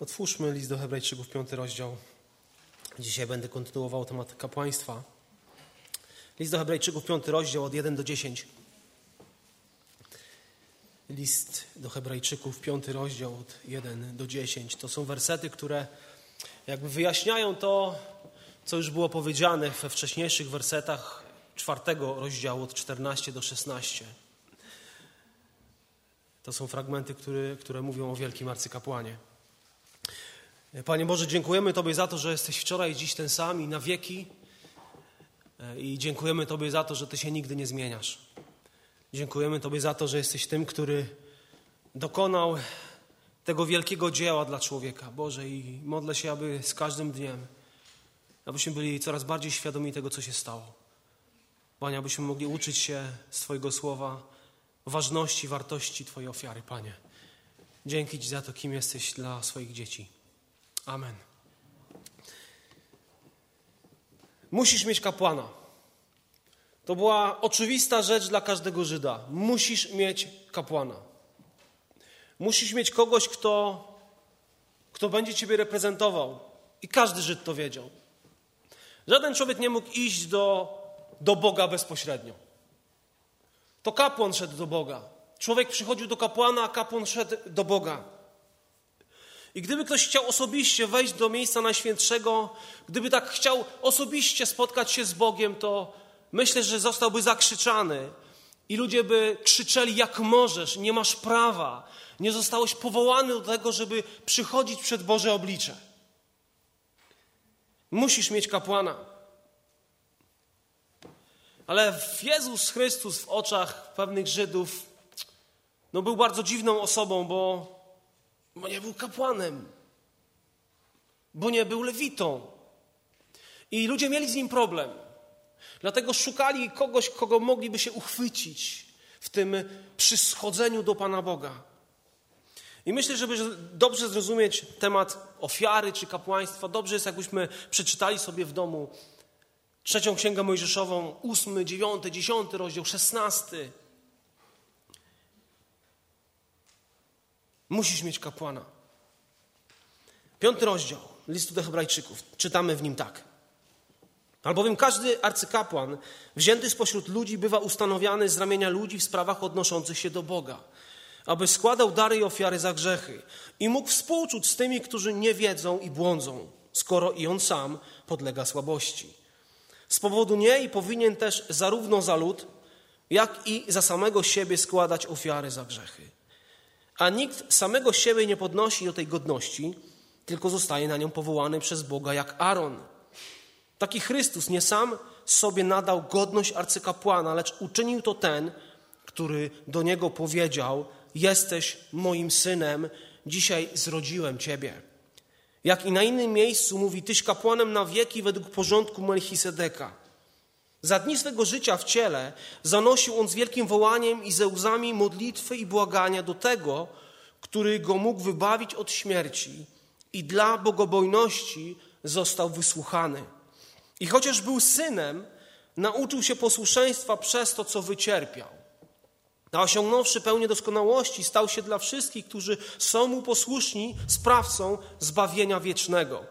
Otwórzmy list do Hebrajczyków, piąty rozdział. Dzisiaj będę kontynuował temat kapłaństwa. List do Hebrajczyków, piąty rozdział, od 1 do 10. List do Hebrajczyków, piąty rozdział, od 1 do 10. To są wersety, które jakby wyjaśniają to, co już było powiedziane we wcześniejszych wersetach czwartego rozdziału, od 14 do 16. To są fragmenty, które, które mówią o wielkim arcykapłanie. Panie Boże, dziękujemy Tobie za to, że jesteś wczoraj i dziś ten sam i na wieki. I dziękujemy Tobie za to, że Ty się nigdy nie zmieniasz. Dziękujemy Tobie za to, że jesteś tym, który dokonał tego wielkiego dzieła dla człowieka. Boże, i modlę się, aby z każdym dniem, abyśmy byli coraz bardziej świadomi tego, co się stało. Panie, abyśmy mogli uczyć się z Twojego słowa ważności, wartości Twojej ofiary, Panie. Dzięki Ci za to, kim jesteś dla swoich dzieci. Amen. Musisz mieć kapłana. To była oczywista rzecz dla każdego Żyda. Musisz mieć kapłana. Musisz mieć kogoś, kto, kto będzie Ciebie reprezentował. I każdy Żyd to wiedział. Żaden człowiek nie mógł iść do, do Boga bezpośrednio. To kapłan szedł do Boga. Człowiek przychodził do kapłana, a kapłan szedł do Boga. I gdyby ktoś chciał osobiście wejść do miejsca najświętszego, gdyby tak chciał osobiście spotkać się z Bogiem, to myślę, że zostałby zakrzyczany. I ludzie by krzyczeli, jak możesz, nie masz prawa, nie zostałeś powołany do tego, żeby przychodzić przed Boże oblicze. Musisz mieć kapłana. Ale Jezus Chrystus w oczach pewnych Żydów no, był bardzo dziwną osobą, bo bo nie był kapłanem, bo nie był lewitą. I ludzie mieli z nim problem. Dlatego szukali kogoś, kogo mogliby się uchwycić w tym przyschodzeniu do Pana Boga. I myślę, żeby dobrze zrozumieć temat ofiary czy kapłaństwa, dobrze jest, jakbyśmy przeczytali sobie w domu trzecią księgę Mojżeszową, ósmy, dziewiąty, dziesiąty rozdział, szesnasty. Musisz mieć kapłana. Piąty rozdział listu do Hebrajczyków. Czytamy w nim tak. Albowiem każdy arcykapłan wzięty spośród ludzi bywa ustanowiony z ramienia ludzi w sprawach odnoszących się do Boga, aby składał dary i ofiary za grzechy i mógł współczuć z tymi, którzy nie wiedzą i błądzą, skoro i on sam podlega słabości. Z powodu niej powinien też zarówno za lud, jak i za samego siebie składać ofiary za grzechy. A nikt samego siebie nie podnosi do tej godności, tylko zostaje na nią powołany przez Boga jak Aaron. Taki Chrystus nie sam sobie nadał godność arcykapłana, lecz uczynił to ten, który do niego powiedział: Jesteś moim synem, dzisiaj zrodziłem ciebie. Jak i na innym miejscu mówi: Tyś kapłanem na wieki według porządku Melchisedeka. Za dni swego życia w ciele zanosił on z wielkim wołaniem i ze łzami modlitwy i błagania do tego, który go mógł wybawić od śmierci i dla bogobojności został wysłuchany. I chociaż był synem, nauczył się posłuszeństwa przez to, co wycierpiał. A osiągnąwszy pełnię doskonałości, stał się dla wszystkich, którzy są mu posłuszni, sprawcą zbawienia wiecznego.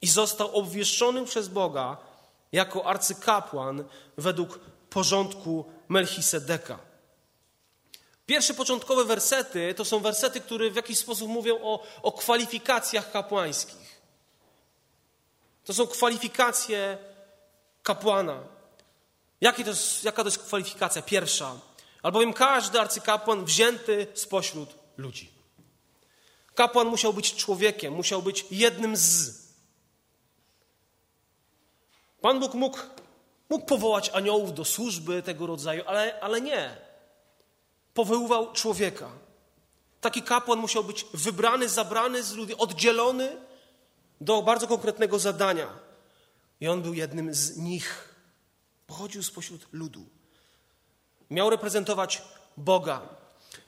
I został obwieszczony przez Boga jako arcykapłan według porządku Melchisedeka. Pierwsze początkowe wersety to są wersety, które w jakiś sposób mówią o, o kwalifikacjach kapłańskich. To są kwalifikacje kapłana. Jaki to jest, jaka to jest kwalifikacja? Pierwsza. Albowiem każdy arcykapłan wzięty spośród ludzi. Kapłan musiał być człowiekiem, musiał być jednym z. Pan Bóg mógł, mógł powołać aniołów do służby tego rodzaju, ale, ale nie. Powoływał człowieka. Taki kapłan musiał być wybrany, zabrany z ludzi, oddzielony do bardzo konkretnego zadania. I on był jednym z nich. Pochodził spośród ludu. Miał reprezentować Boga.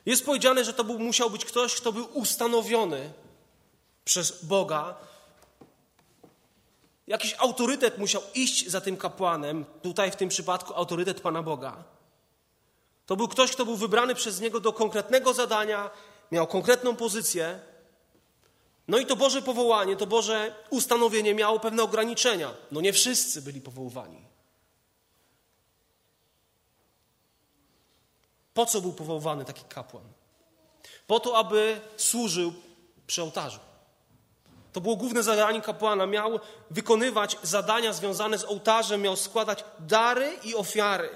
Jest powiedziane, że to był, musiał być ktoś, kto był ustanowiony przez Boga Jakiś autorytet musiał iść za tym kapłanem, tutaj w tym przypadku autorytet Pana Boga. To był ktoś, kto był wybrany przez niego do konkretnego zadania, miał konkretną pozycję No i to Boże powołanie, to Boże ustanowienie miało pewne ograniczenia. No nie wszyscy byli powoływani. Po co był powoływany taki kapłan? Po to, aby służył przy ołtarzu. To było główne zadanie kapłana. Miał wykonywać zadania związane z ołtarzem, miał składać dary i ofiary.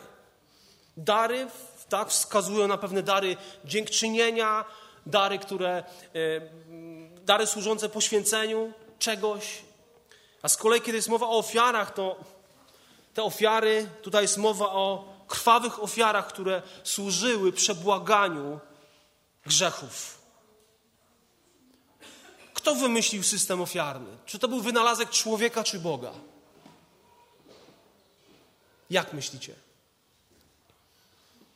Dary, tak, wskazują na pewne dary dziękczynienia, dary, które, e, dary służące poświęceniu czegoś. A z kolei, kiedy jest mowa o ofiarach, to te ofiary, tutaj jest mowa o krwawych ofiarach, które służyły przebłaganiu grzechów. Kto wymyślił system ofiarny? Czy to był wynalazek człowieka czy Boga? Jak myślicie?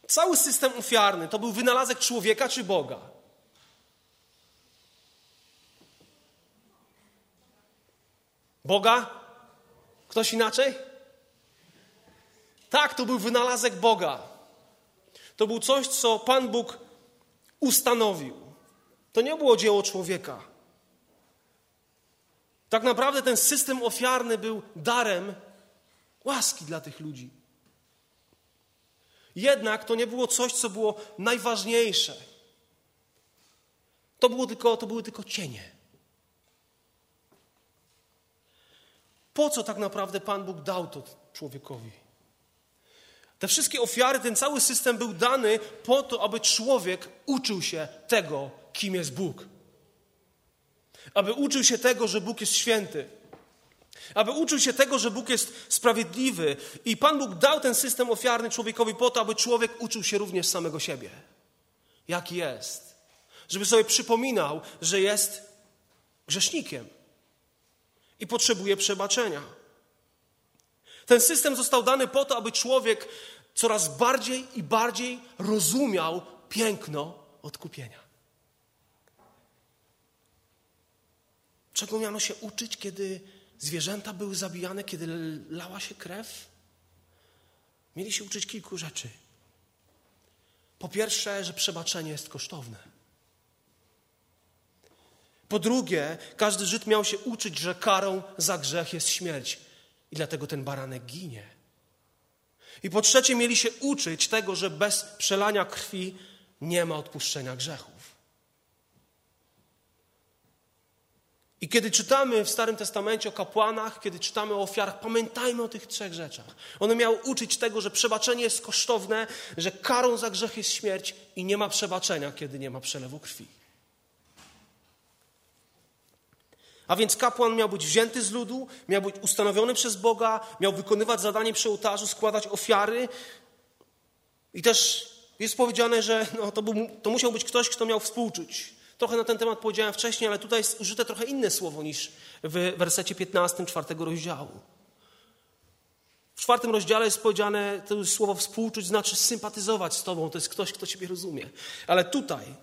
Cały system ofiarny to był wynalazek człowieka czy Boga? Boga? Ktoś inaczej? Tak, to był wynalazek Boga. To był coś, co Pan Bóg ustanowił. To nie było dzieło człowieka. Tak naprawdę ten system ofiarny był darem łaski dla tych ludzi. Jednak to nie było coś, co było najważniejsze. To, było tylko, to były tylko cienie. Po co tak naprawdę Pan Bóg dał to człowiekowi? Te wszystkie ofiary, ten cały system był dany po to, aby człowiek uczył się tego, kim jest Bóg. Aby uczył się tego, że Bóg jest święty. Aby uczył się tego, że Bóg jest sprawiedliwy. I Pan Bóg dał ten system ofiarny człowiekowi po to, aby człowiek uczył się również samego siebie. Jaki jest. Żeby sobie przypominał, że jest grzesznikiem i potrzebuje przebaczenia. Ten system został dany po to, aby człowiek coraz bardziej i bardziej rozumiał piękno odkupienia. Czego miano się uczyć, kiedy zwierzęta były zabijane, kiedy lała się krew? Mieli się uczyć kilku rzeczy. Po pierwsze, że przebaczenie jest kosztowne. Po drugie, każdy Żyd miał się uczyć, że karą za grzech jest śmierć i dlatego ten baranek ginie. I po trzecie, mieli się uczyć tego, że bez przelania krwi nie ma odpuszczenia grzechów. I kiedy czytamy w Starym Testamencie o kapłanach, kiedy czytamy o ofiarach, pamiętajmy o tych trzech rzeczach. One miały uczyć tego, że przebaczenie jest kosztowne, że karą za grzech jest śmierć i nie ma przebaczenia, kiedy nie ma przelewu krwi. A więc kapłan miał być wzięty z ludu, miał być ustanowiony przez Boga, miał wykonywać zadanie przy ołtarzu, składać ofiary. I też jest powiedziane, że no, to, był, to musiał być ktoś, kto miał współczuć. Trochę na ten temat powiedziałem wcześniej, ale tutaj jest użyte trochę inne słowo niż w wersecie 15 czwartego rozdziału. W czwartym rozdziale jest powiedziane, to słowo współczuć znaczy sympatyzować z Tobą, to jest ktoś, kto Ciebie rozumie. Ale tutaj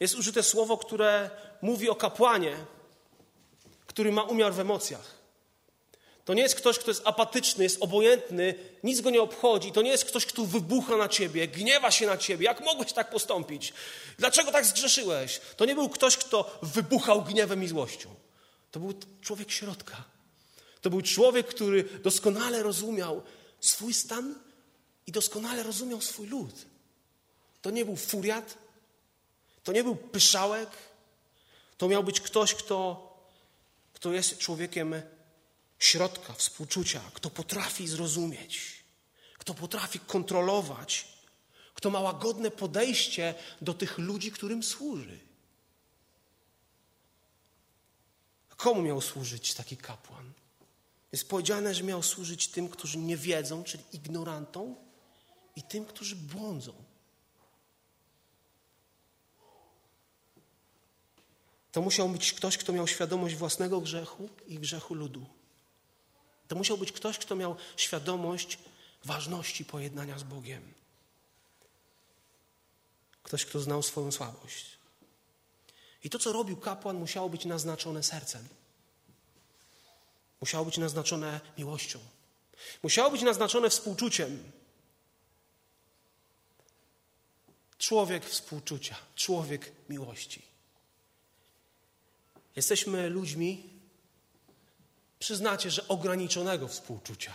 jest użyte słowo, które mówi o kapłanie, który ma umiar w emocjach. To nie jest ktoś, kto jest apatyczny, jest obojętny, nic go nie obchodzi. To nie jest ktoś, kto wybucha na ciebie, gniewa się na ciebie. Jak mogłeś tak postąpić? Dlaczego tak zgrzeszyłeś? To nie był ktoś, kto wybuchał gniewem i złością. To był człowiek środka. To był człowiek, który doskonale rozumiał swój stan i doskonale rozumiał swój lud. To nie był furiat, to nie był pyszałek, to miał być ktoś, kto, kto jest człowiekiem środka, współczucia, kto potrafi zrozumieć, kto potrafi kontrolować, kto ma łagodne podejście do tych ludzi, którym służy. Komu miał służyć taki kapłan? Jest powiedziane, że miał służyć tym, którzy nie wiedzą, czyli ignorantom, i tym, którzy błądzą. To musiał być ktoś, kto miał świadomość własnego grzechu i grzechu ludu. To musiał być ktoś, kto miał świadomość ważności pojednania z Bogiem. Ktoś, kto znał swoją słabość. I to, co robił kapłan, musiało być naznaczone sercem. Musiało być naznaczone miłością. Musiało być naznaczone współczuciem. Człowiek współczucia, człowiek miłości. Jesteśmy ludźmi, przyznacie, że ograniczonego współczucia.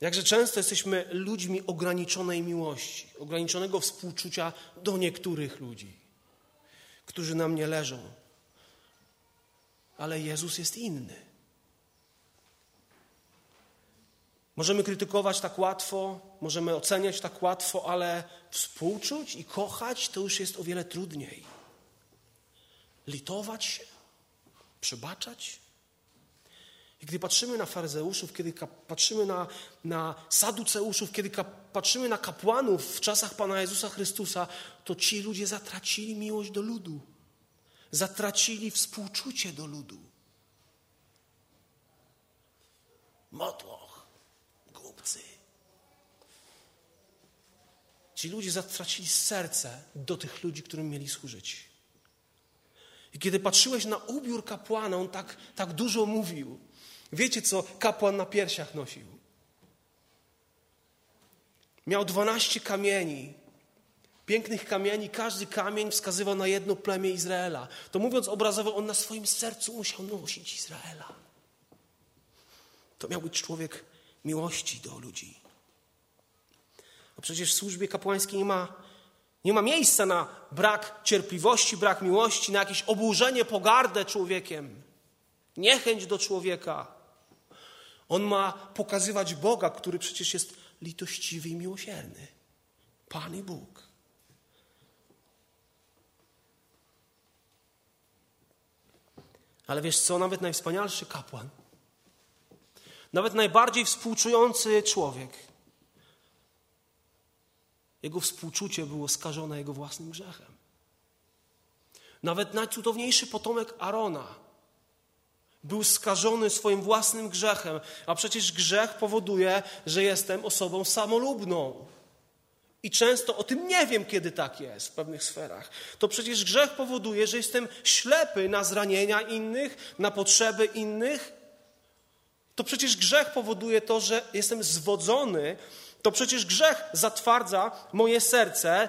Jakże często jesteśmy ludźmi ograniczonej miłości, ograniczonego współczucia do niektórych ludzi, którzy nam nie leżą. Ale Jezus jest inny. Możemy krytykować tak łatwo, możemy oceniać tak łatwo, ale współczuć i kochać to już jest o wiele trudniej. Litować się, przebaczać. I gdy patrzymy na faryzeuszów, kiedy patrzymy na, na saduceuszów, kiedy patrzymy na kapłanów w czasach Pana Jezusa Chrystusa, to ci ludzie zatracili miłość do ludu. Zatracili współczucie do ludu. Motłoch, głupcy. Ci ludzie zatracili serce do tych ludzi, którym mieli służyć. I kiedy patrzyłeś na ubiór kapłana, on tak, tak dużo mówił. Wiecie, co kapłan na piersiach nosił? Miał dwanaście kamieni, pięknych kamieni. Każdy kamień wskazywał na jedno plemię Izraela. To mówiąc obrazowo, on na swoim sercu musiał nosić Izraela. To miał być człowiek miłości do ludzi. Bo przecież w służbie kapłańskiej nie ma nie ma miejsca na brak cierpliwości, brak miłości, na jakieś oburzenie, pogardę człowiekiem, niechęć do człowieka. On ma pokazywać Boga, który przecież jest litościwy i miłosierny. Pan i Bóg. Ale wiesz co, nawet najwspanialszy kapłan, nawet najbardziej współczujący człowiek, jego współczucie było skażone jego własnym grzechem. Nawet najcudowniejszy potomek Arona był skażony swoim własnym grzechem, a przecież grzech powoduje, że jestem osobą samolubną. I często o tym nie wiem, kiedy tak jest w pewnych sferach. To przecież grzech powoduje, że jestem ślepy na zranienia innych, na potrzeby innych. To przecież grzech powoduje to, że jestem zwodzony to przecież grzech zatwardza moje serce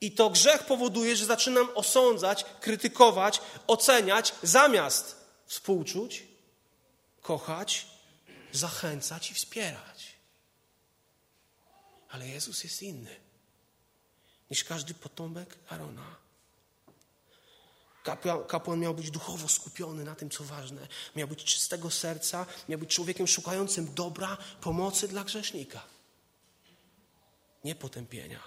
i to grzech powoduje, że zaczynam osądzać, krytykować, oceniać, zamiast współczuć, kochać, zachęcać i wspierać. Ale Jezus jest inny niż każdy potomek Arona. Kapłan, miał być duchowo skupiony na tym, co ważne. Miał być czystego serca, miał być człowiekiem szukającym dobra, pomocy dla grzesznika nie potępienia.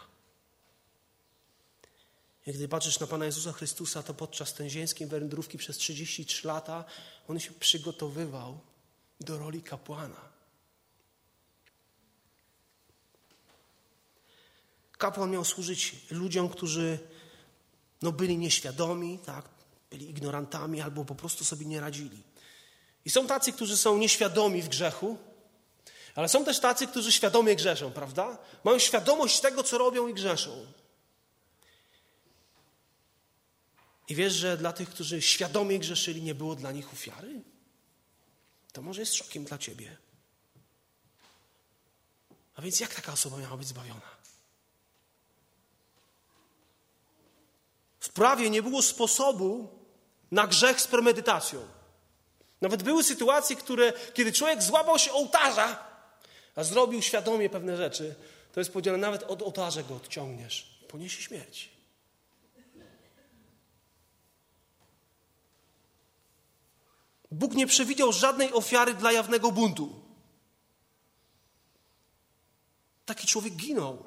I gdy patrzysz na Pana Jezusa Chrystusa, to podczas tej ziemskiej wędrówki przez 33 lata On się przygotowywał do roli kapłana. Kapłan miał służyć ludziom, którzy no, byli nieświadomi, tak? byli ignorantami albo po prostu sobie nie radzili. I są tacy, którzy są nieświadomi w grzechu, ale są też tacy, którzy świadomie grzeszą, prawda? Mają świadomość tego, co robią i grzeszą. I wiesz, że dla tych, którzy świadomie grzeszyli, nie było dla nich ofiary? To może jest szokiem dla ciebie. A więc jak taka osoba miała być zbawiona? W prawie nie było sposobu na grzech z premedytacją. Nawet były sytuacje, które, kiedy człowiek złapał się ołtarza, a zrobił świadomie pewne rzeczy, to jest powiedziane, nawet od ołtarza go odciągniesz. Poniesie śmierć. Bóg nie przewidział żadnej ofiary dla jawnego buntu. Taki człowiek ginął.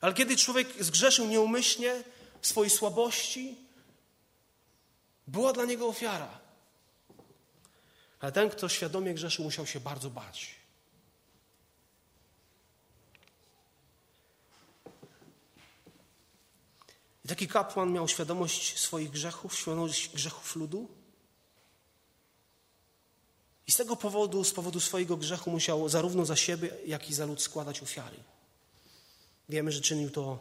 Ale kiedy człowiek zgrzeszył nieumyślnie w swojej słabości, była dla niego ofiara. Ale ten, kto świadomie grzeszył, musiał się bardzo bać. I taki kapłan miał świadomość swoich grzechów, świadomość grzechów ludu. I z tego powodu, z powodu swojego grzechu, musiał zarówno za siebie, jak i za lud składać ofiary. Wiemy, że czynił to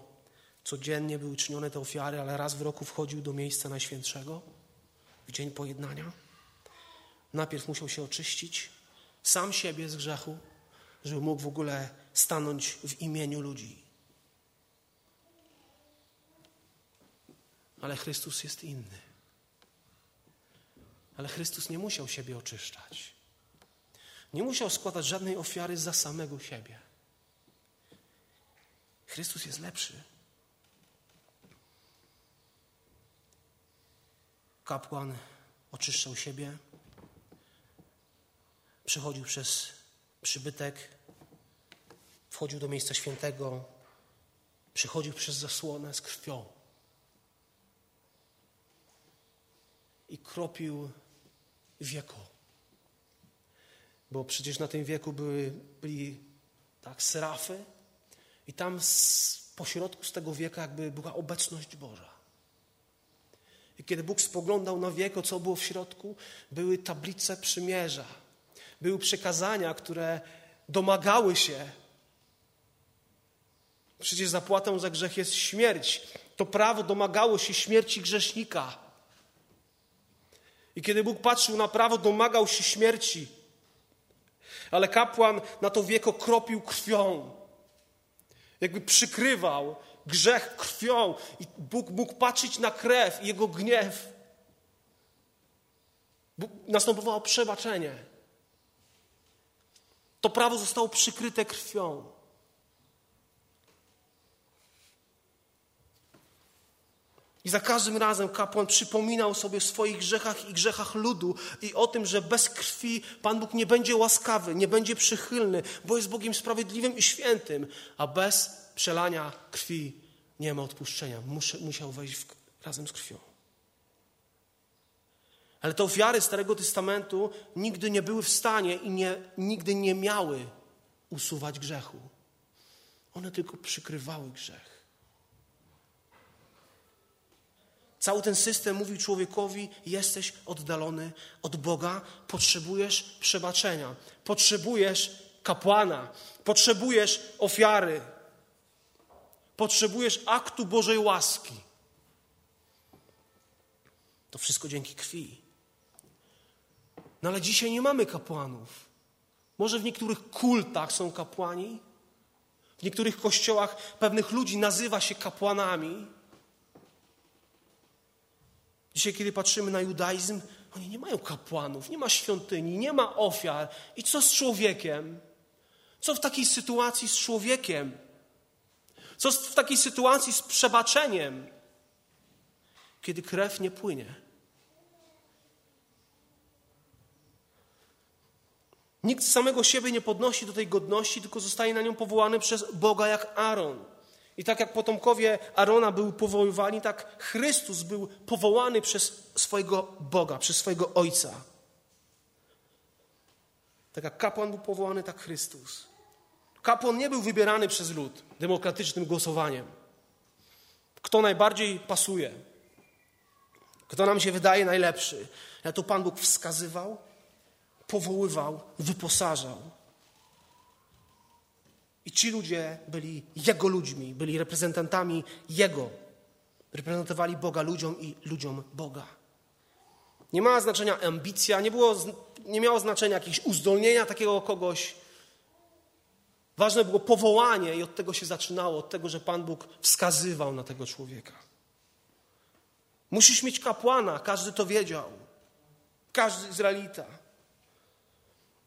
codziennie, były czynione te ofiary, ale raz w roku wchodził do miejsca Najświętszego w dzień pojednania Najpierw musiał się oczyścić sam siebie z grzechu, żeby mógł w ogóle stanąć w imieniu ludzi. ale Chrystus jest inny. Ale Chrystus nie musiał siebie oczyszczać. Nie musiał składać żadnej ofiary za samego siebie. Chrystus jest lepszy. Kapłan oczyszczał siebie, przechodził przez przybytek, wchodził do miejsca świętego, przechodził przez zasłonę z krwią i kropił wieko. Bo przecież na tym wieku były, byli tak serafy i tam z, pośrodku z tego wieka jakby była obecność Boża. I kiedy Bóg spoglądał na wieko, co było w środku, były tablice przymierza. Były przekazania, które domagały się. Przecież zapłatą za grzech jest śmierć. To prawo domagało się śmierci grzesznika. I kiedy Bóg patrzył na prawo, domagał się śmierci. Ale kapłan na to wieko kropił krwią. Jakby przykrywał grzech krwią. I Bóg mógł patrzeć na krew i jego gniew. Następowało przebaczenie. To prawo zostało przykryte krwią. I za każdym razem kapłan przypominał sobie o swoich grzechach i grzechach ludu i o tym, że bez krwi Pan Bóg nie będzie łaskawy, nie będzie przychylny, bo jest Bogiem sprawiedliwym i świętym, a bez przelania krwi nie ma odpuszczenia. Musiał wejść w, razem z krwią. Ale te ofiary Starego Testamentu nigdy nie były w stanie i nie, nigdy nie miały usuwać grzechu. One tylko przykrywały grzech. Cały ten system mówił człowiekowi: jesteś oddalony od Boga, potrzebujesz przebaczenia, potrzebujesz kapłana, potrzebujesz ofiary, potrzebujesz aktu Bożej łaski. To wszystko dzięki krwi. No ale dzisiaj nie mamy kapłanów. Może w niektórych kultach są kapłani, w niektórych kościołach pewnych ludzi nazywa się kapłanami. Dzisiaj, kiedy patrzymy na judaizm, oni nie mają kapłanów, nie ma świątyni, nie ma ofiar. I co z człowiekiem? Co w takiej sytuacji z człowiekiem? Co w takiej sytuacji z przebaczeniem, kiedy krew nie płynie? Nikt samego siebie nie podnosi do tej godności, tylko zostaje na nią powołany przez Boga jak Aaron. I tak jak potomkowie Arona były powoływani, tak Chrystus był powołany przez swojego Boga, przez swojego Ojca. Tak jak kapłan był powołany, tak Chrystus. Kapłan nie był wybierany przez lud demokratycznym głosowaniem. Kto najbardziej pasuje, kto nam się wydaje najlepszy. Ja to Pan Bóg wskazywał, powoływał, wyposażał. I ci ludzie byli Jego ludźmi, byli reprezentantami Jego. Reprezentowali Boga ludziom i ludziom Boga. Nie miała znaczenia ambicja, nie, było, nie miało znaczenia jakieś uzdolnienia takiego kogoś. Ważne było powołanie i od tego się zaczynało, od tego, że Pan Bóg wskazywał na tego człowieka. Musisz mieć kapłana, każdy to wiedział. Każdy Izraelita.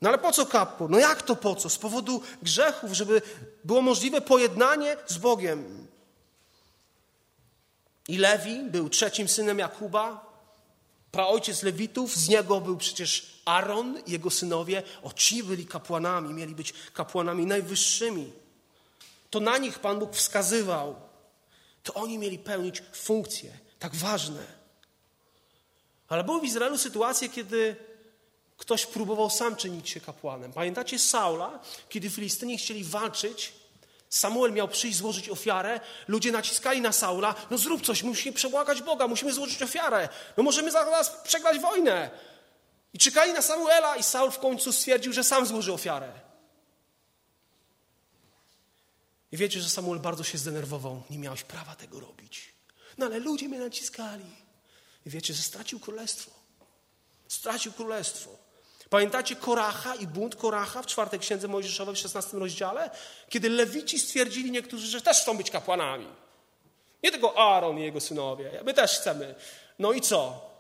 No ale po co kapłan? No jak to po co? Z powodu grzechów, żeby było możliwe pojednanie z Bogiem. I Lewi był trzecim synem Jakuba, praojciec Lewitów, z niego był przecież Aaron i jego synowie. O, ci byli kapłanami, mieli być kapłanami najwyższymi. To na nich Pan Bóg wskazywał. To oni mieli pełnić funkcje tak ważne. Ale były w Izraelu sytuacje, kiedy ktoś próbował sam czynić się kapłanem. Pamiętacie Saula, kiedy Filistyni chcieli walczyć? Samuel miał przyjść złożyć ofiarę, ludzie naciskali na Saula, no zrób coś, musimy przebłagać Boga, musimy złożyć ofiarę, no możemy zaraz przegrać wojnę. I czekali na Samuela i Saul w końcu stwierdził, że sam złoży ofiarę. I wiecie, że Samuel bardzo się zdenerwował, nie miałeś prawa tego robić. No ale ludzie mnie naciskali. I wiecie, że stracił królestwo. Stracił królestwo. Pamiętacie Koracha i bunt Koracha w czwartej księdze Mojżeszowej w szesnastym rozdziale? Kiedy lewici stwierdzili niektórzy, że też chcą być kapłanami. Nie tylko Aaron i jego synowie. My też chcemy. No i co?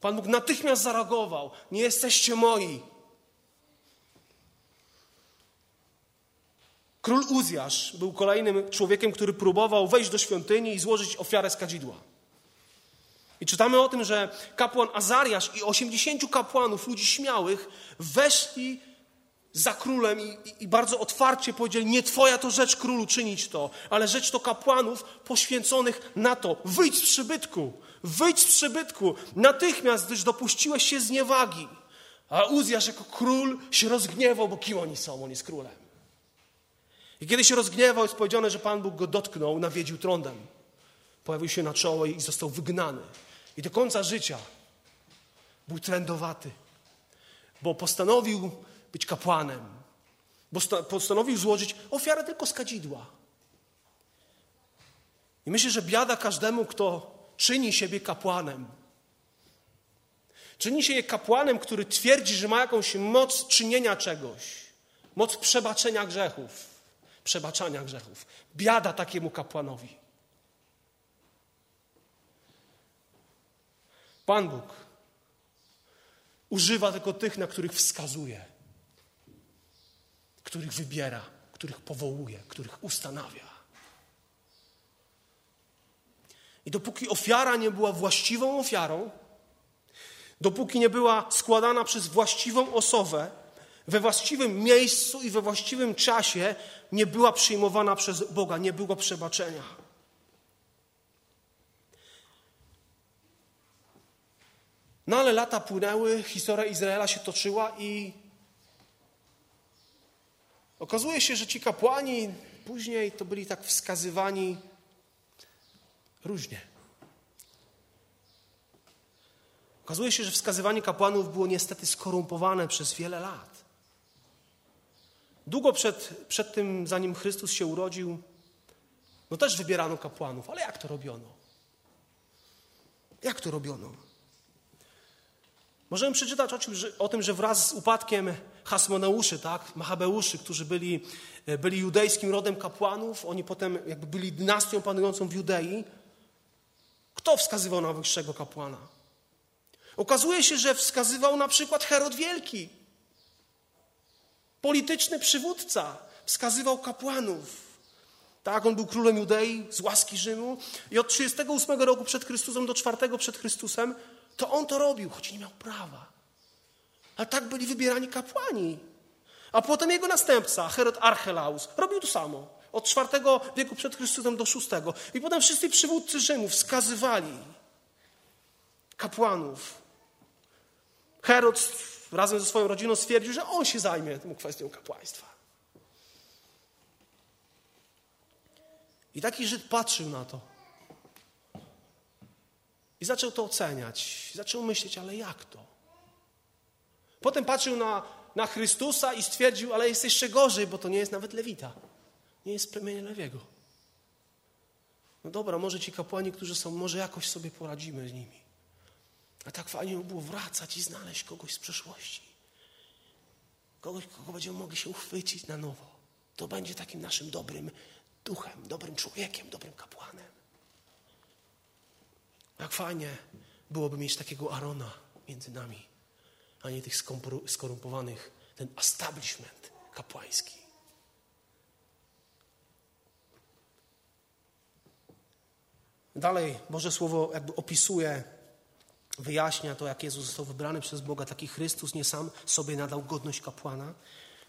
Pan Bóg natychmiast zareagował. Nie jesteście moi. Król Uzjasz był kolejnym człowiekiem, który próbował wejść do świątyni i złożyć ofiarę z kadzidła. I czytamy o tym, że kapłan Azariasz i 80 kapłanów, ludzi śmiałych, weszli za królem i, i, bardzo otwarcie powiedzieli: Nie twoja to rzecz, królu, czynić to, ale rzecz to kapłanów poświęconych na to. Wyjdź z przybytku, wyjdź z przybytku, natychmiast, gdyż dopuściłeś się zniewagi. A Uzjasz jako król się rozgniewał, bo kim oni są? On jest królem. I kiedy się rozgniewał, jest powiedziane, że Pan Bóg go dotknął, nawiedził trądem. Pojawił się na czoło i został wygnany. I do końca życia był trędowaty, bo postanowił być kapłanem, bo postanowił złożyć ofiarę tylko z kadzidła. I myślę, że biada każdemu, kto czyni siebie kapłanem. Czyni się je kapłanem, który twierdzi, że ma jakąś moc czynienia czegoś, moc przebaczenia grzechów, przebaczania grzechów. Biada takiemu kapłanowi. Pan Bóg używa tylko tych, na których wskazuje, których wybiera, których powołuje, których ustanawia. I dopóki ofiara nie była właściwą ofiarą, dopóki nie była składana przez właściwą osobę, we właściwym miejscu i we właściwym czasie, nie była przyjmowana przez Boga, nie było przebaczenia. No ale lata płynęły, historia Izraela się toczyła i okazuje się, że ci kapłani później to byli tak wskazywani różnie. Okazuje się, że wskazywanie kapłanów było niestety skorumpowane przez wiele lat. Długo przed, przed tym, zanim Chrystus się urodził, no też wybierano kapłanów, ale jak to robiono? Jak to robiono? Możemy przeczytać o, czym, o tym, że wraz z upadkiem Hasmoneuszy, tak, Machabeuszy, którzy byli, e, byli judejskim rodem kapłanów, oni potem jakby byli dynastią panującą w Judei. Kto wskazywał na wyższego kapłana? Okazuje się, że wskazywał na przykład Herod Wielki. Polityczny przywódca wskazywał kapłanów. Tak, on był królem Judei z łaski Rzymu i od 38 roku przed Chrystusem do 4 przed Chrystusem to on to robił, choć nie miał prawa. Ale tak byli wybierani kapłani. A potem jego następca, Herod Archelaus, robił to samo. Od czwartego wieku przed Chrystusem do szóstego. I potem wszyscy przywódcy Rzymu wskazywali kapłanów. Herod razem ze swoją rodziną stwierdził, że on się zajmie tą kwestią kapłaństwa. I taki Żyd patrzył na to. I zaczął to oceniać. Zaczął myśleć, ale jak to? Potem patrzył na, na Chrystusa i stwierdził, ale jest jeszcze gorzej, bo to nie jest nawet Lewita. Nie jest plemienie Lewiego. No dobra, może ci kapłani, którzy są, może jakoś sobie poradzimy z nimi. A tak fajnie by było wracać i znaleźć kogoś z przeszłości. Kogoś, kogo będziemy mogli się uchwycić na nowo. To będzie takim naszym dobrym duchem, dobrym człowiekiem, dobrym kapłanem. Jak fajnie byłoby mieć takiego Arona między nami, a nie tych skorumpowanych, ten establishment kapłański. Dalej Boże Słowo jakby opisuje, wyjaśnia to, jak Jezus został wybrany przez Boga. Taki Chrystus nie sam sobie nadał godność kapłana,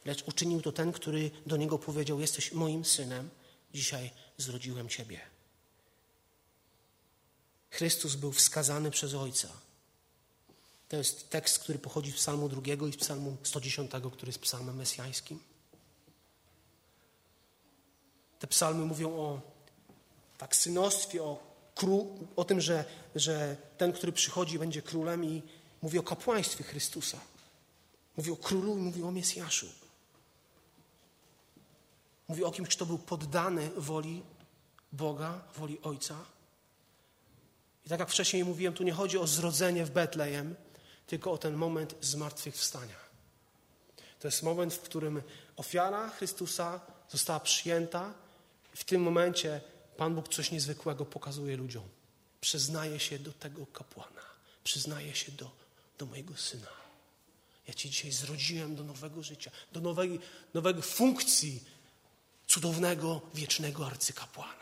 lecz uczynił to ten, który do Niego powiedział, jesteś moim synem, dzisiaj zrodziłem Ciebie. Chrystus był wskazany przez Ojca. To jest tekst, który pochodzi z psalmu drugiego i z psalmu 110, który jest psalmem mesjańskim. Te psalmy mówią o tak synostwie, o, król, o tym, że, że ten, który przychodzi, będzie królem i mówi o kapłaństwie Chrystusa. Mówi o królu i mówi o Mesjaszu. Mówi o kimś, kto był poddany woli Boga, woli Ojca. I tak jak wcześniej mówiłem, tu nie chodzi o zrodzenie w Betlejem, tylko o ten moment zmartwychwstania. To jest moment, w którym ofiara Chrystusa została przyjęta. W tym momencie Pan Bóg coś niezwykłego pokazuje ludziom. Przyznaje się do tego kapłana. Przyznaje się do, do mojego syna. Ja Cię dzisiaj zrodziłem do nowego życia, do nowej, nowej funkcji cudownego, wiecznego arcykapłana.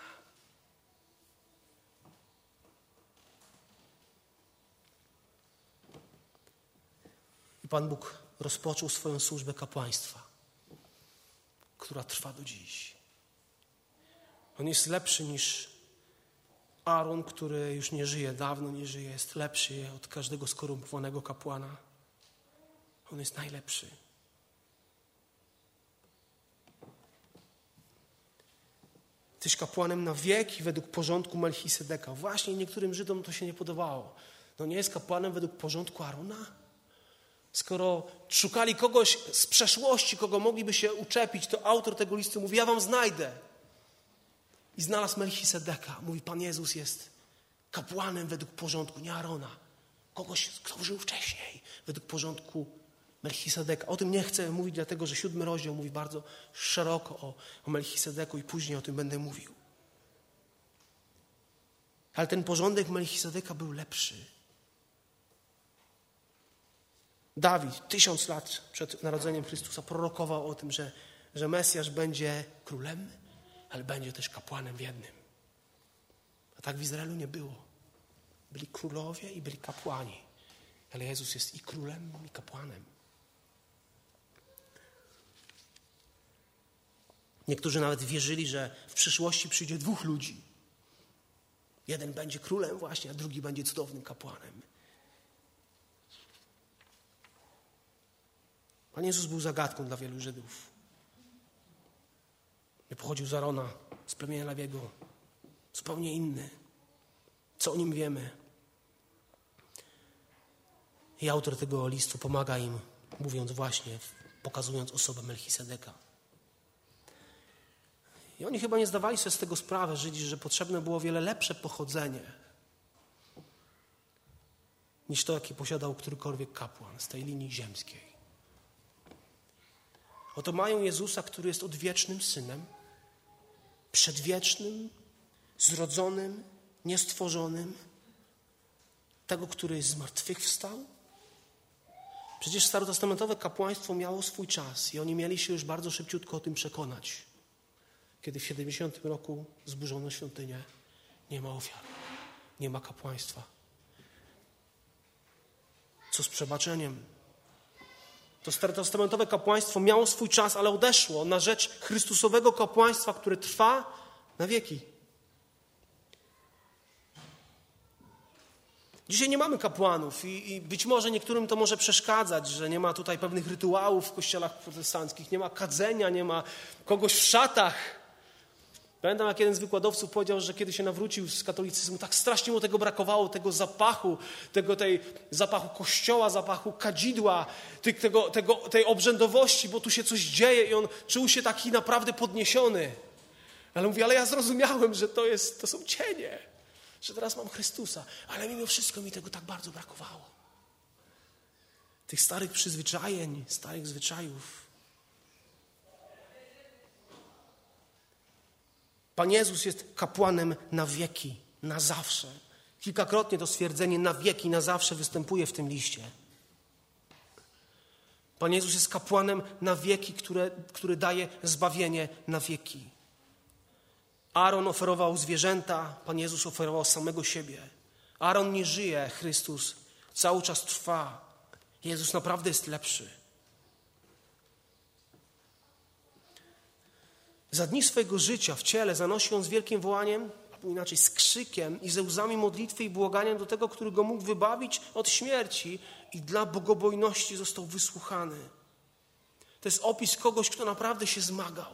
I Pan Bóg rozpoczął swoją służbę kapłaństwa, która trwa do dziś. On jest lepszy niż Aaron, który już nie żyje, dawno nie żyje, jest lepszy od każdego skorumpowanego kapłana. On jest najlepszy. Tyś kapłanem na wieki według porządku Melchisedeka. Właśnie niektórym Żydom to się nie podobało. No nie jest kapłanem według porządku Arona? Skoro szukali kogoś z przeszłości, kogo mogliby się uczepić, to autor tego listu mówi: Ja wam znajdę. I znalazł Melchisedeka. Mówi: Pan Jezus jest kapłanem według porządku, nie Arona. Kogoś, kto żył wcześniej, według porządku Melchisedeka. O tym nie chcę mówić, dlatego że siódmy rozdział mówi bardzo szeroko o, o Melchisedeku i później o tym będę mówił. Ale ten porządek Melchisedeka był lepszy. Dawid tysiąc lat przed narodzeniem Chrystusa prorokował o tym, że, że Mesjasz będzie królem, ale będzie też kapłanem w jednym. A tak w Izraelu nie było. Byli królowie i byli kapłani. Ale Jezus jest i królem, i kapłanem. Niektórzy nawet wierzyli, że w przyszłości przyjdzie dwóch ludzi. Jeden będzie królem właśnie, a drugi będzie cudownym kapłanem. Pan Jezus był zagadką dla wielu Żydów. Nie pochodził z Arona, z plemienia Lawiego. Zupełnie inny. Co o nim wiemy? I autor tego listu pomaga im, mówiąc właśnie, pokazując osobę Melchisedeka. I oni chyba nie zdawali sobie z tego sprawy, Żydzi, że potrzebne było wiele lepsze pochodzenie niż to, jakie posiadał którykolwiek kapłan z tej linii ziemskiej. Oto mają Jezusa, który jest odwiecznym synem, przedwiecznym, zrodzonym, niestworzonym, tego, który zmartwychwstał. Przecież starotestamentowe kapłaństwo miało swój czas i oni mieli się już bardzo szybciutko o tym przekonać kiedy w 70 roku zburzono świątynię, nie ma ofiar, nie ma kapłaństwa. Co z przebaczeniem? To starotestamentowe kapłaństwo miało swój czas, ale odeszło na rzecz Chrystusowego kapłaństwa, które trwa na wieki. Dzisiaj nie mamy kapłanów i, i, być może niektórym to może przeszkadzać, że nie ma tutaj pewnych rytuałów w kościołach protestanckich, nie ma kadzenia, nie ma kogoś w szatach. Pamiętam, jak jeden z wykładowców powiedział, że kiedy się nawrócił z katolicyzmu, tak strasznie mu tego brakowało, tego zapachu, tego tej zapachu kościoła, zapachu kadzidła, tego, tego, tej obrzędowości, bo tu się coś dzieje i on czuł się taki naprawdę podniesiony. Ale mówi, ale ja zrozumiałem, że to, jest, to są cienie, że teraz mam Chrystusa, ale mimo wszystko mi tego tak bardzo brakowało. Tych starych przyzwyczajeń, starych zwyczajów. Pan Jezus jest kapłanem na wieki, na zawsze. Kilkakrotnie to stwierdzenie na wieki, na zawsze występuje w tym liście. Pan Jezus jest kapłanem na wieki, które, który daje zbawienie na wieki. Aaron oferował zwierzęta, Pan Jezus oferował samego siebie. Aaron nie żyje, Chrystus cały czas trwa. Jezus naprawdę jest lepszy. Za dni swojego życia w ciele zanosił on z wielkim wołaniem, albo inaczej z krzykiem i ze łzami modlitwy i błaganiem do tego, który go mógł wybawić od śmierci i dla bogobojności został wysłuchany. To jest opis kogoś, kto naprawdę się zmagał,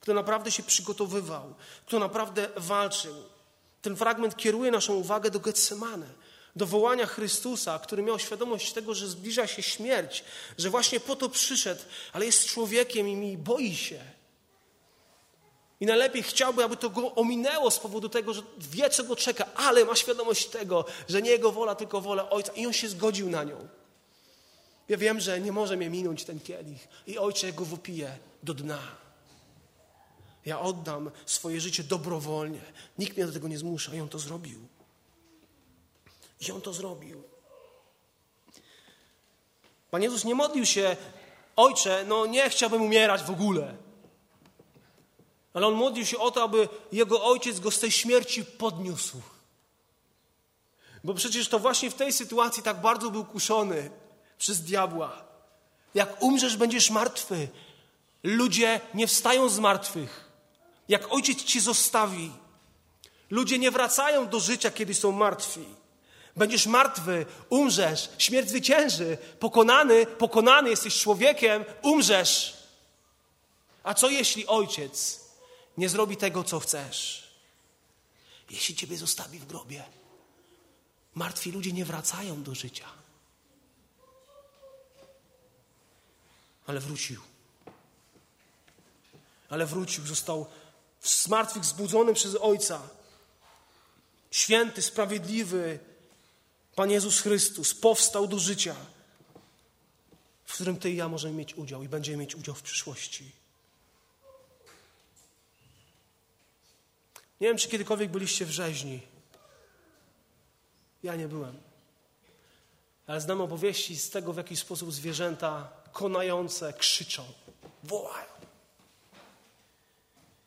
kto naprawdę się przygotowywał, kto naprawdę walczył. Ten fragment kieruje naszą uwagę do Getsemane, do wołania Chrystusa, który miał świadomość tego, że zbliża się śmierć, że właśnie po to przyszedł, ale jest człowiekiem i mi boi się. I najlepiej chciałby, aby to go ominęło z powodu tego, że wie, co go czeka, ale ma świadomość tego, że nie jego wola, tylko wola Ojca. I on się zgodził na nią. Ja wiem, że nie może mnie minąć ten kielich. I Ojcze go wypije do dna. Ja oddam swoje życie dobrowolnie. Nikt mnie do tego nie zmusza i on to zrobił. I on to zrobił. Pan Jezus nie modlił się, ojcze, no nie chciałbym umierać w ogóle. Ale on modlił się o to, aby jego ojciec go z tej śmierci podniósł. Bo przecież to właśnie w tej sytuacji tak bardzo był kuszony przez diabła. Jak umrzesz, będziesz martwy. Ludzie nie wstają z martwych. Jak ojciec ci zostawi, ludzie nie wracają do życia, kiedy są martwi. Będziesz martwy, umrzesz, śmierć zwycięży, pokonany, pokonany jesteś człowiekiem, umrzesz. A co jeśli ojciec nie zrobi tego, co chcesz? Jeśli ciebie zostawi w grobie, martwi ludzie nie wracają do życia. Ale wrócił. Ale wrócił, został z martwych zbudzony przez Ojca. Święty, sprawiedliwy, Pan Jezus Chrystus powstał do życia, w którym Ty i ja możemy mieć udział i będziemy mieć udział w przyszłości. Nie wiem, czy kiedykolwiek byliście w rzeźni. Ja nie byłem. Ale znam opowieści z tego, w jaki sposób zwierzęta konające krzyczą, wołają.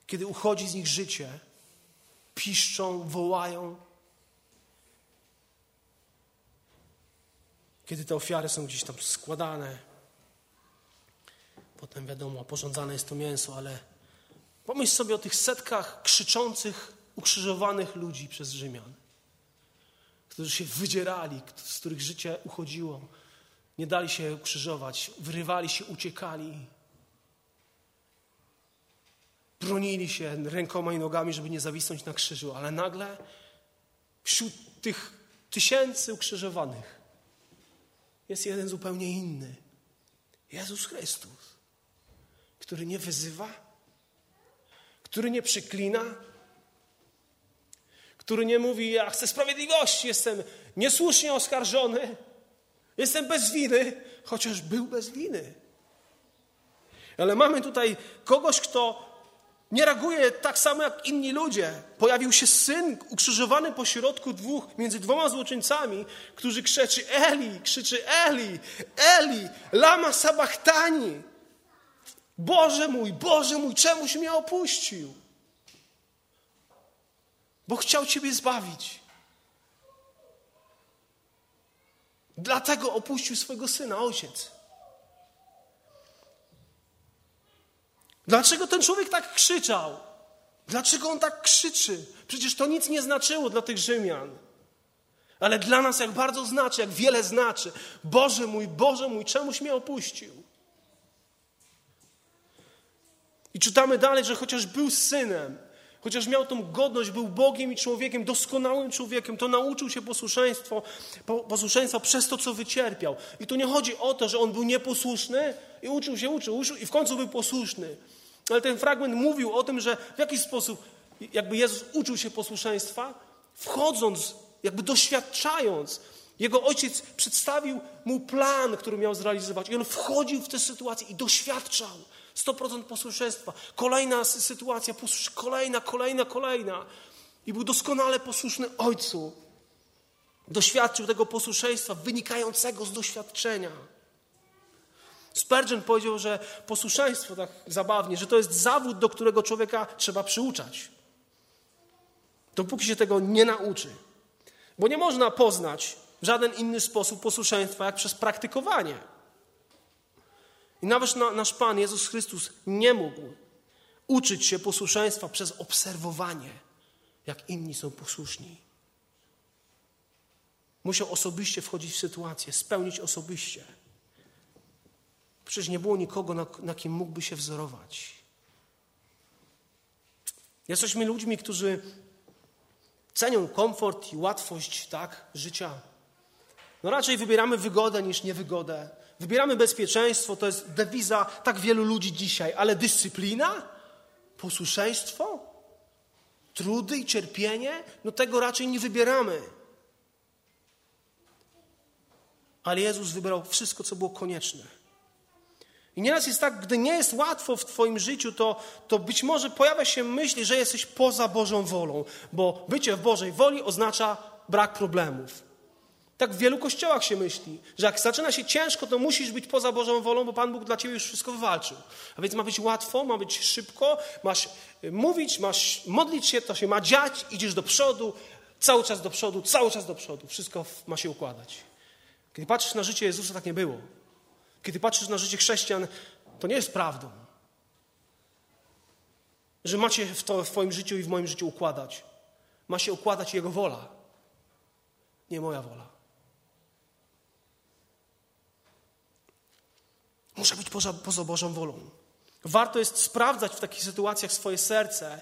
Kiedy uchodzi z nich życie, piszczą, wołają. Kiedy te ofiary są gdzieś tam składane, potem wiadomo, porządzane jest to mięso, ale pomyśl sobie o tych setkach krzyczących, ukrzyżowanych ludzi przez Rzymian, którzy się wydzierali, z których życie uchodziło, nie dali się ukrzyżować, wyrywali się, uciekali. Bronili się rękoma i nogami, żeby nie zawisnąć na krzyżu, ale nagle wśród tych tysięcy ukrzyżowanych jest jeden zupełnie inny. Jezus Chrystus, który nie wyzywa, który nie przyklina, który nie mówi: Ja chcę sprawiedliwości, jestem niesłusznie oskarżony, jestem bez winy, chociaż był bez winy. Ale mamy tutaj kogoś, kto nie reaguje tak samo jak inni ludzie. Pojawił się syn ukrzyżowany pośrodku dwóch, między dwoma złoczyńcami, którzy krzyczy Eli, krzyczy Eli, Eli, lama sabachtani. Boże mój, Boże mój, czemuś mnie opuścił? Bo chciał Ciebie zbawić. Dlatego opuścił swojego syna, ojciec. Dlaczego ten człowiek tak krzyczał? Dlaczego on tak krzyczy? Przecież to nic nie znaczyło dla tych Rzymian. Ale dla nas jak bardzo znaczy, jak wiele znaczy. Boże mój, Boże mój, czemuś mnie opuścił? I czytamy dalej, że chociaż był synem, chociaż miał tą godność, był Bogiem i człowiekiem, doskonałym człowiekiem, to nauczył się posłuszeństwo, posłuszeństwa przez to, co wycierpiał. I tu nie chodzi o to, że on był nieposłuszny i uczył się, uczył, uczył i w końcu był posłuszny. Ale ten fragment mówił o tym, że w jakiś sposób jakby Jezus uczył się posłuszeństwa, wchodząc, jakby doświadczając. Jego ojciec przedstawił mu plan, który miał zrealizować i on wchodził w tę sytuację i doświadczał 100% posłuszeństwa. Kolejna sytuacja, kolejna, kolejna, kolejna. I był doskonale posłuszny ojcu. Doświadczył tego posłuszeństwa wynikającego z doświadczenia. Spurgeon powiedział, że posłuszeństwo, tak zabawnie, że to jest zawód, do którego człowieka trzeba przyuczać. Dopóki się tego nie nauczy. Bo nie można poznać w żaden inny sposób posłuszeństwa, jak przez praktykowanie. I nawet nasz Pan Jezus Chrystus nie mógł uczyć się posłuszeństwa przez obserwowanie, jak inni są posłuszni. Musiał osobiście wchodzić w sytuację, spełnić osobiście. Przecież nie było nikogo, na, na kim mógłby się wzorować. Jesteśmy ludźmi, którzy cenią komfort i łatwość tak, życia. No raczej wybieramy wygodę niż niewygodę. Wybieramy bezpieczeństwo, to jest dewiza tak wielu ludzi dzisiaj, ale dyscyplina, posłuszeństwo, trudy i cierpienie, no tego raczej nie wybieramy. Ale Jezus wybrał wszystko, co było konieczne. I nieraz jest tak, gdy nie jest łatwo w Twoim życiu, to, to być może pojawia się myśl, że jesteś poza Bożą wolą, bo bycie w Bożej woli oznacza brak problemów. Tak w wielu kościołach się myśli, że jak zaczyna się ciężko, to musisz być poza Bożą wolą, bo Pan Bóg dla ciebie już wszystko wywalczył. A więc ma być łatwo, ma być szybko, masz y, mówić, masz modlić się, to się ma dziać, idziesz do przodu, cały czas do przodu, cały czas do przodu. Wszystko ma się układać. Kiedy patrzysz na życie Jezusa, tak nie było. Kiedy patrzysz na życie chrześcijan, to nie jest prawdą. Że macie w, to, w Twoim życiu i w moim życiu układać. Ma się układać Jego wola, nie moja wola. Muszę być poza, poza Bożą wolą. Warto jest sprawdzać w takich sytuacjach swoje serce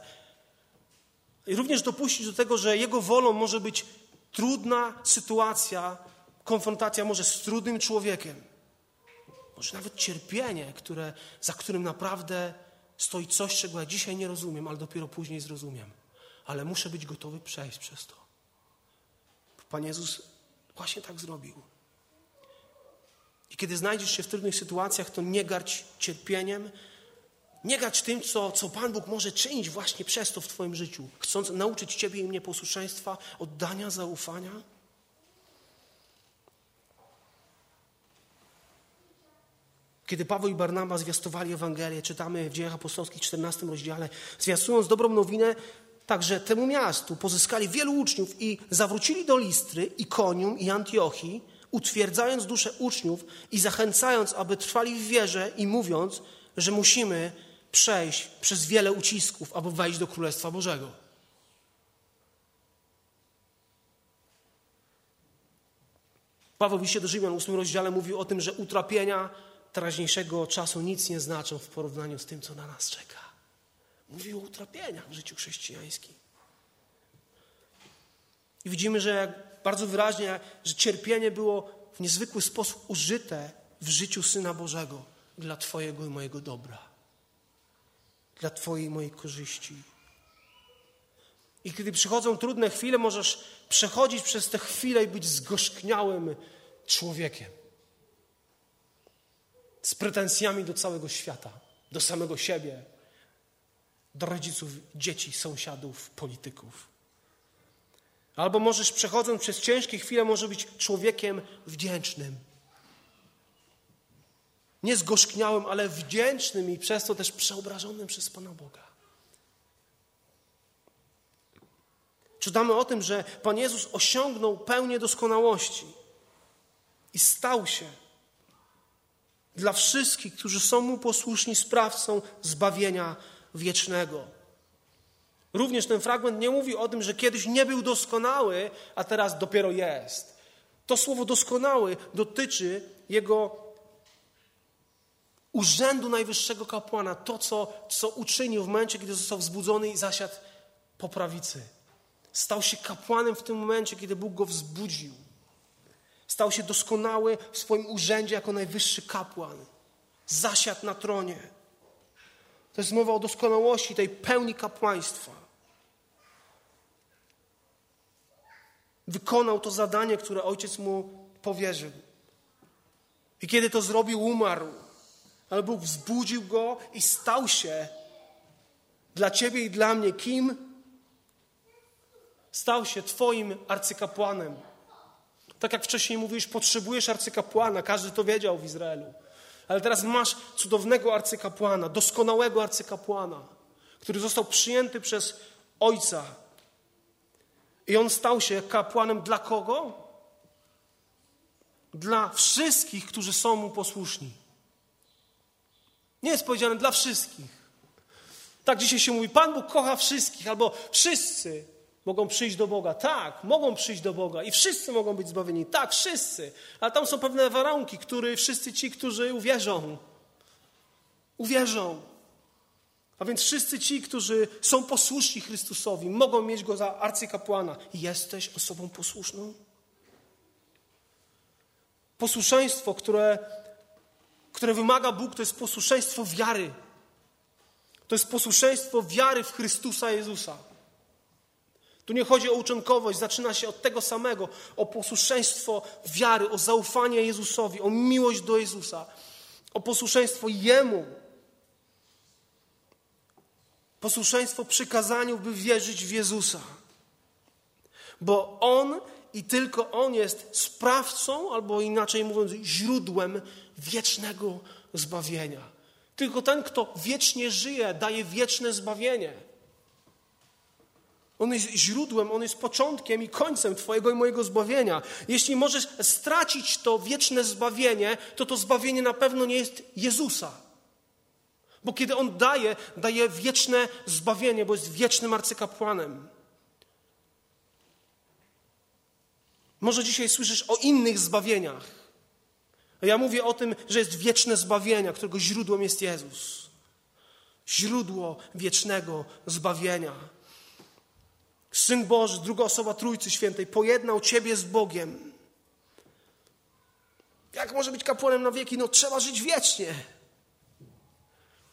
i również dopuścić do tego, że Jego wolą może być trudna sytuacja, konfrontacja może z trudnym człowiekiem. Może nawet cierpienie, które, za którym naprawdę stoi coś, czego ja dzisiaj nie rozumiem, ale dopiero później zrozumiem. Ale muszę być gotowy przejść przez to. Pan Jezus właśnie tak zrobił. I kiedy znajdziesz się w trudnych sytuacjach, to nie garć cierpieniem, nie garć tym, co, co Pan Bóg może czynić właśnie przez to w Twoim życiu, chcąc nauczyć Ciebie i mnie posłuszeństwa, oddania, zaufania. Kiedy Paweł i Barnaba zwiastowali Ewangelię, czytamy w Dziejach Apostolskich 14 rozdziale, zwiastując dobrą nowinę, także temu miastu pozyskali wielu uczniów i zawrócili do Listry, Ikonium i Antiochii, utwierdzając duszę uczniów i zachęcając, aby trwali w wierze i mówiąc, że musimy przejść przez wiele ucisków, aby wejść do Królestwa Bożego. Paweł w do Rzymian w 8 rozdziale mówił o tym, że utrapienia teraźniejszego czasu nic nie znaczą w porównaniu z tym, co na nas czeka. Mówił o utrapieniach w życiu chrześcijańskim. I widzimy, że bardzo wyraźnie, że cierpienie było w niezwykły sposób użyte w życiu Syna Bożego dla Twojego i mojego dobra, dla Twojej i mojej korzyści. I kiedy przychodzą trudne chwile, możesz przechodzić przez te chwile i być zgorzkniałym człowiekiem. Z pretensjami do całego świata, do samego siebie, do rodziców, dzieci, sąsiadów, polityków. Albo możesz przechodząc przez ciężkie chwile, może być człowiekiem wdzięcznym. Nie zgorzkniałym, ale wdzięcznym i przez to też przeobrażonym przez Pana Boga. Czytamy o tym, że Pan Jezus osiągnął pełnię doskonałości i stał się dla wszystkich, którzy są Mu posłuszni, sprawcą zbawienia wiecznego. Również ten fragment nie mówi o tym, że kiedyś nie był doskonały, a teraz dopiero jest. To słowo doskonały dotyczy jego urzędu najwyższego kapłana, to, co, co uczynił w momencie, kiedy został wzbudzony i zasiadł po prawicy. Stał się kapłanem w tym momencie, kiedy Bóg go wzbudził. Stał się doskonały w swoim urzędzie jako najwyższy kapłan. Zasiadł na tronie. To jest mowa o doskonałości, tej pełni kapłaństwa. Wykonał to zadanie, które ojciec mu powierzył. I kiedy to zrobił, umarł. Ale Bóg wzbudził go i stał się dla ciebie i dla mnie kim? Stał się Twoim arcykapłanem. Tak jak wcześniej mówiłeś, potrzebujesz arcykapłana, każdy to wiedział w Izraelu. Ale teraz masz cudownego arcykapłana, doskonałego arcykapłana, który został przyjęty przez Ojca i on stał się kapłanem dla kogo? Dla wszystkich, którzy są mu posłuszni. Nie jest powiedziane dla wszystkich. Tak dzisiaj się mówi, Pan Bóg kocha wszystkich, albo wszyscy mogą przyjść do Boga. Tak, mogą przyjść do Boga i wszyscy mogą być zbawieni. Tak, wszyscy. Ale tam są pewne warunki, które wszyscy ci, którzy uwierzą, uwierzą. A więc wszyscy ci, którzy są posłuszni Chrystusowi, mogą mieć go za arcykapłana. Jesteś osobą posłuszną? Posłuszeństwo, które, które wymaga Bóg, to jest posłuszeństwo wiary. To jest posłuszeństwo wiary w Chrystusa Jezusa. Tu nie chodzi o uczynkowość, zaczyna się od tego samego, o posłuszeństwo wiary, o zaufanie Jezusowi, o miłość do Jezusa. o posłuszeństwo Jemu, posłuszeństwo przykazaniu, by wierzyć w Jezusa. Bo On i tylko On jest sprawcą, albo inaczej mówiąc, źródłem wiecznego zbawienia. Tylko ten, kto wiecznie żyje, daje wieczne zbawienie. On jest źródłem, on jest początkiem i końcem Twojego i mojego zbawienia. Jeśli możesz stracić to wieczne zbawienie, to to zbawienie na pewno nie jest Jezusa. Bo kiedy On daje, daje wieczne zbawienie, bo jest wiecznym arcykapłanem. Może dzisiaj słyszysz o innych zbawieniach. Ja mówię o tym, że jest wieczne zbawienie, którego źródłem jest Jezus. Źródło wiecznego zbawienia. Syn Boży, druga osoba Trójcy Świętej, pojednał Ciebie z Bogiem. Jak może być kapłanem na wieki? No trzeba żyć wiecznie.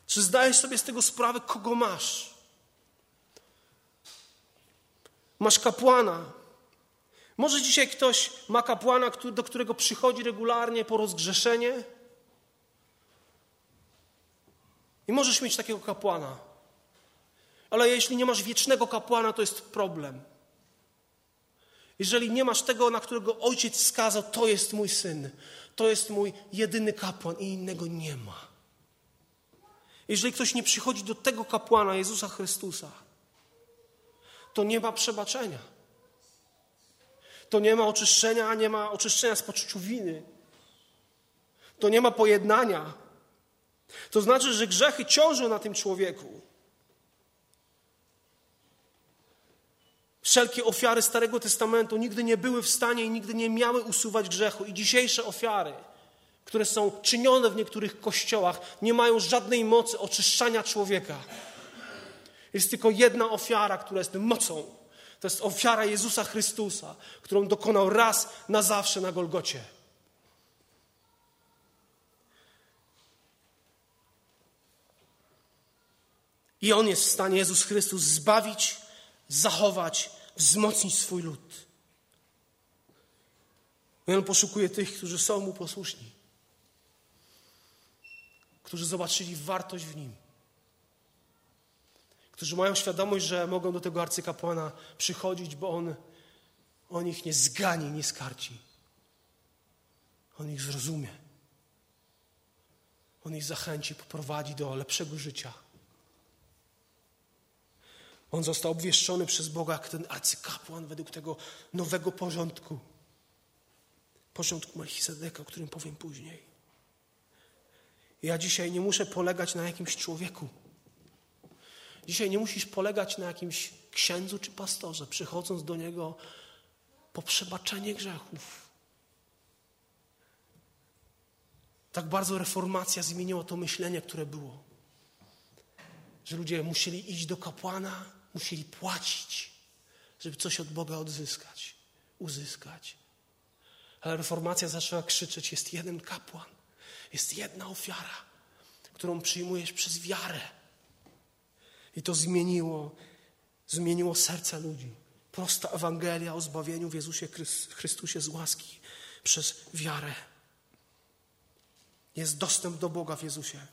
Czy zdajesz sobie z tego sprawę, kogo masz? Masz kapłana. Może dzisiaj ktoś ma kapłana, do którego przychodzi regularnie po rozgrzeszenie? I możesz mieć takiego kapłana. Ale jeśli nie masz wiecznego kapłana, to jest problem. Jeżeli nie masz tego, na którego ojciec wskazał, to jest mój syn, to jest mój jedyny kapłan i innego nie ma. Jeżeli ktoś nie przychodzi do tego kapłana, Jezusa Chrystusa, to nie ma przebaczenia. To nie ma oczyszczenia, nie ma oczyszczenia z poczuciu winy. To nie ma pojednania. To znaczy, że grzechy ciążą na tym człowieku. Wszelkie ofiary Starego Testamentu nigdy nie były w stanie i nigdy nie miały usuwać grzechu. I dzisiejsze ofiary, które są czynione w niektórych kościołach, nie mają żadnej mocy oczyszczania człowieka. Jest tylko jedna ofiara, która jest mocą. To jest ofiara Jezusa Chrystusa, którą dokonał raz na zawsze na Golgocie. I On jest w stanie, Jezus Chrystus, zbawić zachować, wzmocnić swój lud. I on poszukuje tych, którzy są mu posłuszni, którzy zobaczyli wartość w nim, którzy mają świadomość, że mogą do tego arcykapłana przychodzić, bo on, on ich nie zgani, nie skarci. On ich zrozumie. On ich zachęci, poprowadzi do lepszego życia. On został obwieszczony przez Boga jak ten arcykapłan według tego nowego porządku. Porządku Melchizedeka, o którym powiem później. Ja dzisiaj nie muszę polegać na jakimś człowieku. Dzisiaj nie musisz polegać na jakimś księdzu czy pastorze, przychodząc do niego po przebaczenie grzechów. Tak bardzo reformacja zmieniła to myślenie, które było. Że ludzie musieli iść do kapłana, musieli płacić, żeby coś od Boga odzyskać, uzyskać. Ale reformacja zaczęła krzyczeć: jest jeden kapłan, jest jedna ofiara, którą przyjmujesz przez wiarę. I to zmieniło, zmieniło serca ludzi. Prosta Ewangelia o zbawieniu w Jezusie Chrystusie z łaski przez wiarę. Jest dostęp do Boga w Jezusie.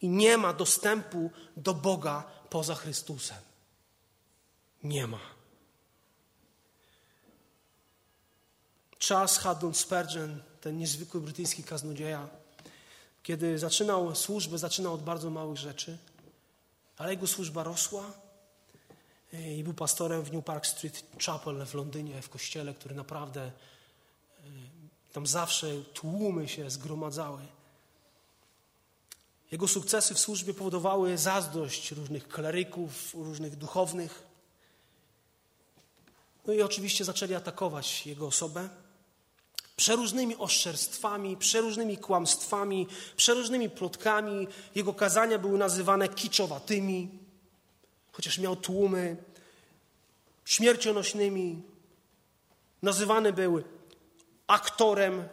I nie ma dostępu do Boga poza Chrystusem. Nie ma. Charles Haddon Spurgeon, ten niezwykły brytyjski kaznodzieja, kiedy zaczynał służbę, zaczynał od bardzo małych rzeczy, ale jego służba rosła i był pastorem w New Park Street Chapel w Londynie, w kościele, który naprawdę e, tam zawsze tłumy się zgromadzały. Jego sukcesy w służbie powodowały zazdrość różnych kleryków, różnych duchownych. No i oczywiście zaczęli atakować jego osobę przeróżnymi oszczerstwami, przeróżnymi kłamstwami, przeróżnymi plotkami. Jego kazania były nazywane kiczowatymi, chociaż miał tłumy, śmiercionośnymi. Nazywany był aktorem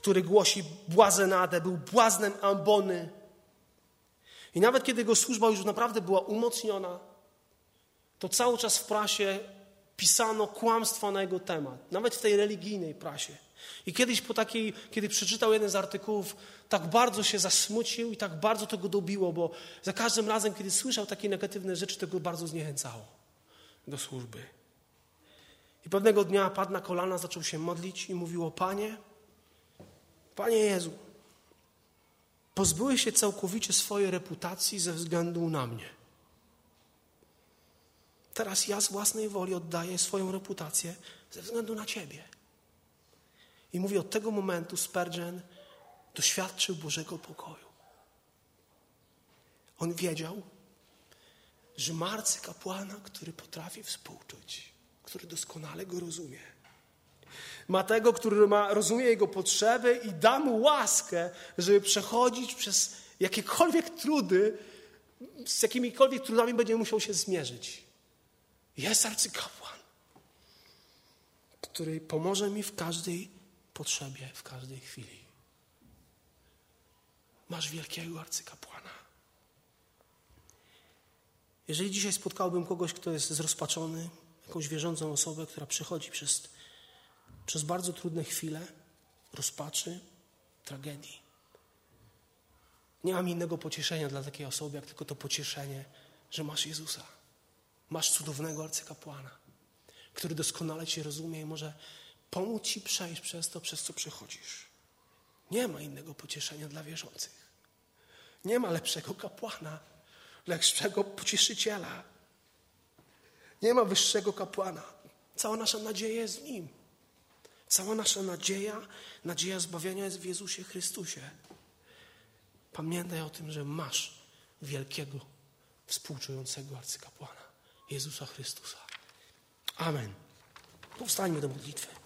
który głosi błazenadę, był błaznem ambony. I nawet kiedy jego służba już naprawdę była umocniona, to cały czas w prasie pisano kłamstwa na jego temat, nawet w tej religijnej prasie. I kiedyś po takiej, kiedy przeczytał jeden z artykułów, tak bardzo się zasmucił i tak bardzo to go dobiło, bo za każdym razem, kiedy słyszał takie negatywne rzeczy, to go bardzo zniechęcało do służby. I pewnego dnia padł na kolana, zaczął się modlić i mówił o Panie, Panie Jezu, pozbyłeś się całkowicie swojej reputacji ze względu na mnie. Teraz ja z własnej woli oddaję swoją reputację ze względu na Ciebie. I mówi, od tego momentu Spurgeon doświadczył Bożego pokoju. On wiedział, że ma arcykapłana, który potrafi współczuć, który doskonale go rozumie. Ma tego, który ma, rozumie jego potrzeby i da mu łaskę, żeby przechodzić przez jakiekolwiek trudy, z jakimikolwiek trudami będzie musiał się zmierzyć. Jest arcykapłan, który pomoże mi w każdej potrzebie, w każdej chwili. Masz wielkiego arcykapłana. Jeżeli dzisiaj spotkałbym kogoś, kto jest zrozpaczony, jakąś wierzącą osobę, która przechodzi przez, przez bardzo trudne chwile rozpaczy, tragedii, nie mam innego pocieszenia dla takiej osoby, jak tylko to pocieszenie, że masz Jezusa. Masz cudownego arcykapłana, który doskonale Cię rozumie i może pomóc Ci przejść przez to, przez co przechodzisz. Nie ma innego pocieszenia dla wierzących. Nie ma lepszego kapłana, lepszego pocieszyciela. Nie ma wyższego kapłana. Cała nasza nadzieja jest w Nim. Cała nasza nadzieja, nadzieja zbawienia jest w Jezusie Chrystusie. Pamiętaj o tym, że masz wielkiego, współczującego arcykapłana, Jezusa Chrystusa. Amen. Powstańmy do modlitwy.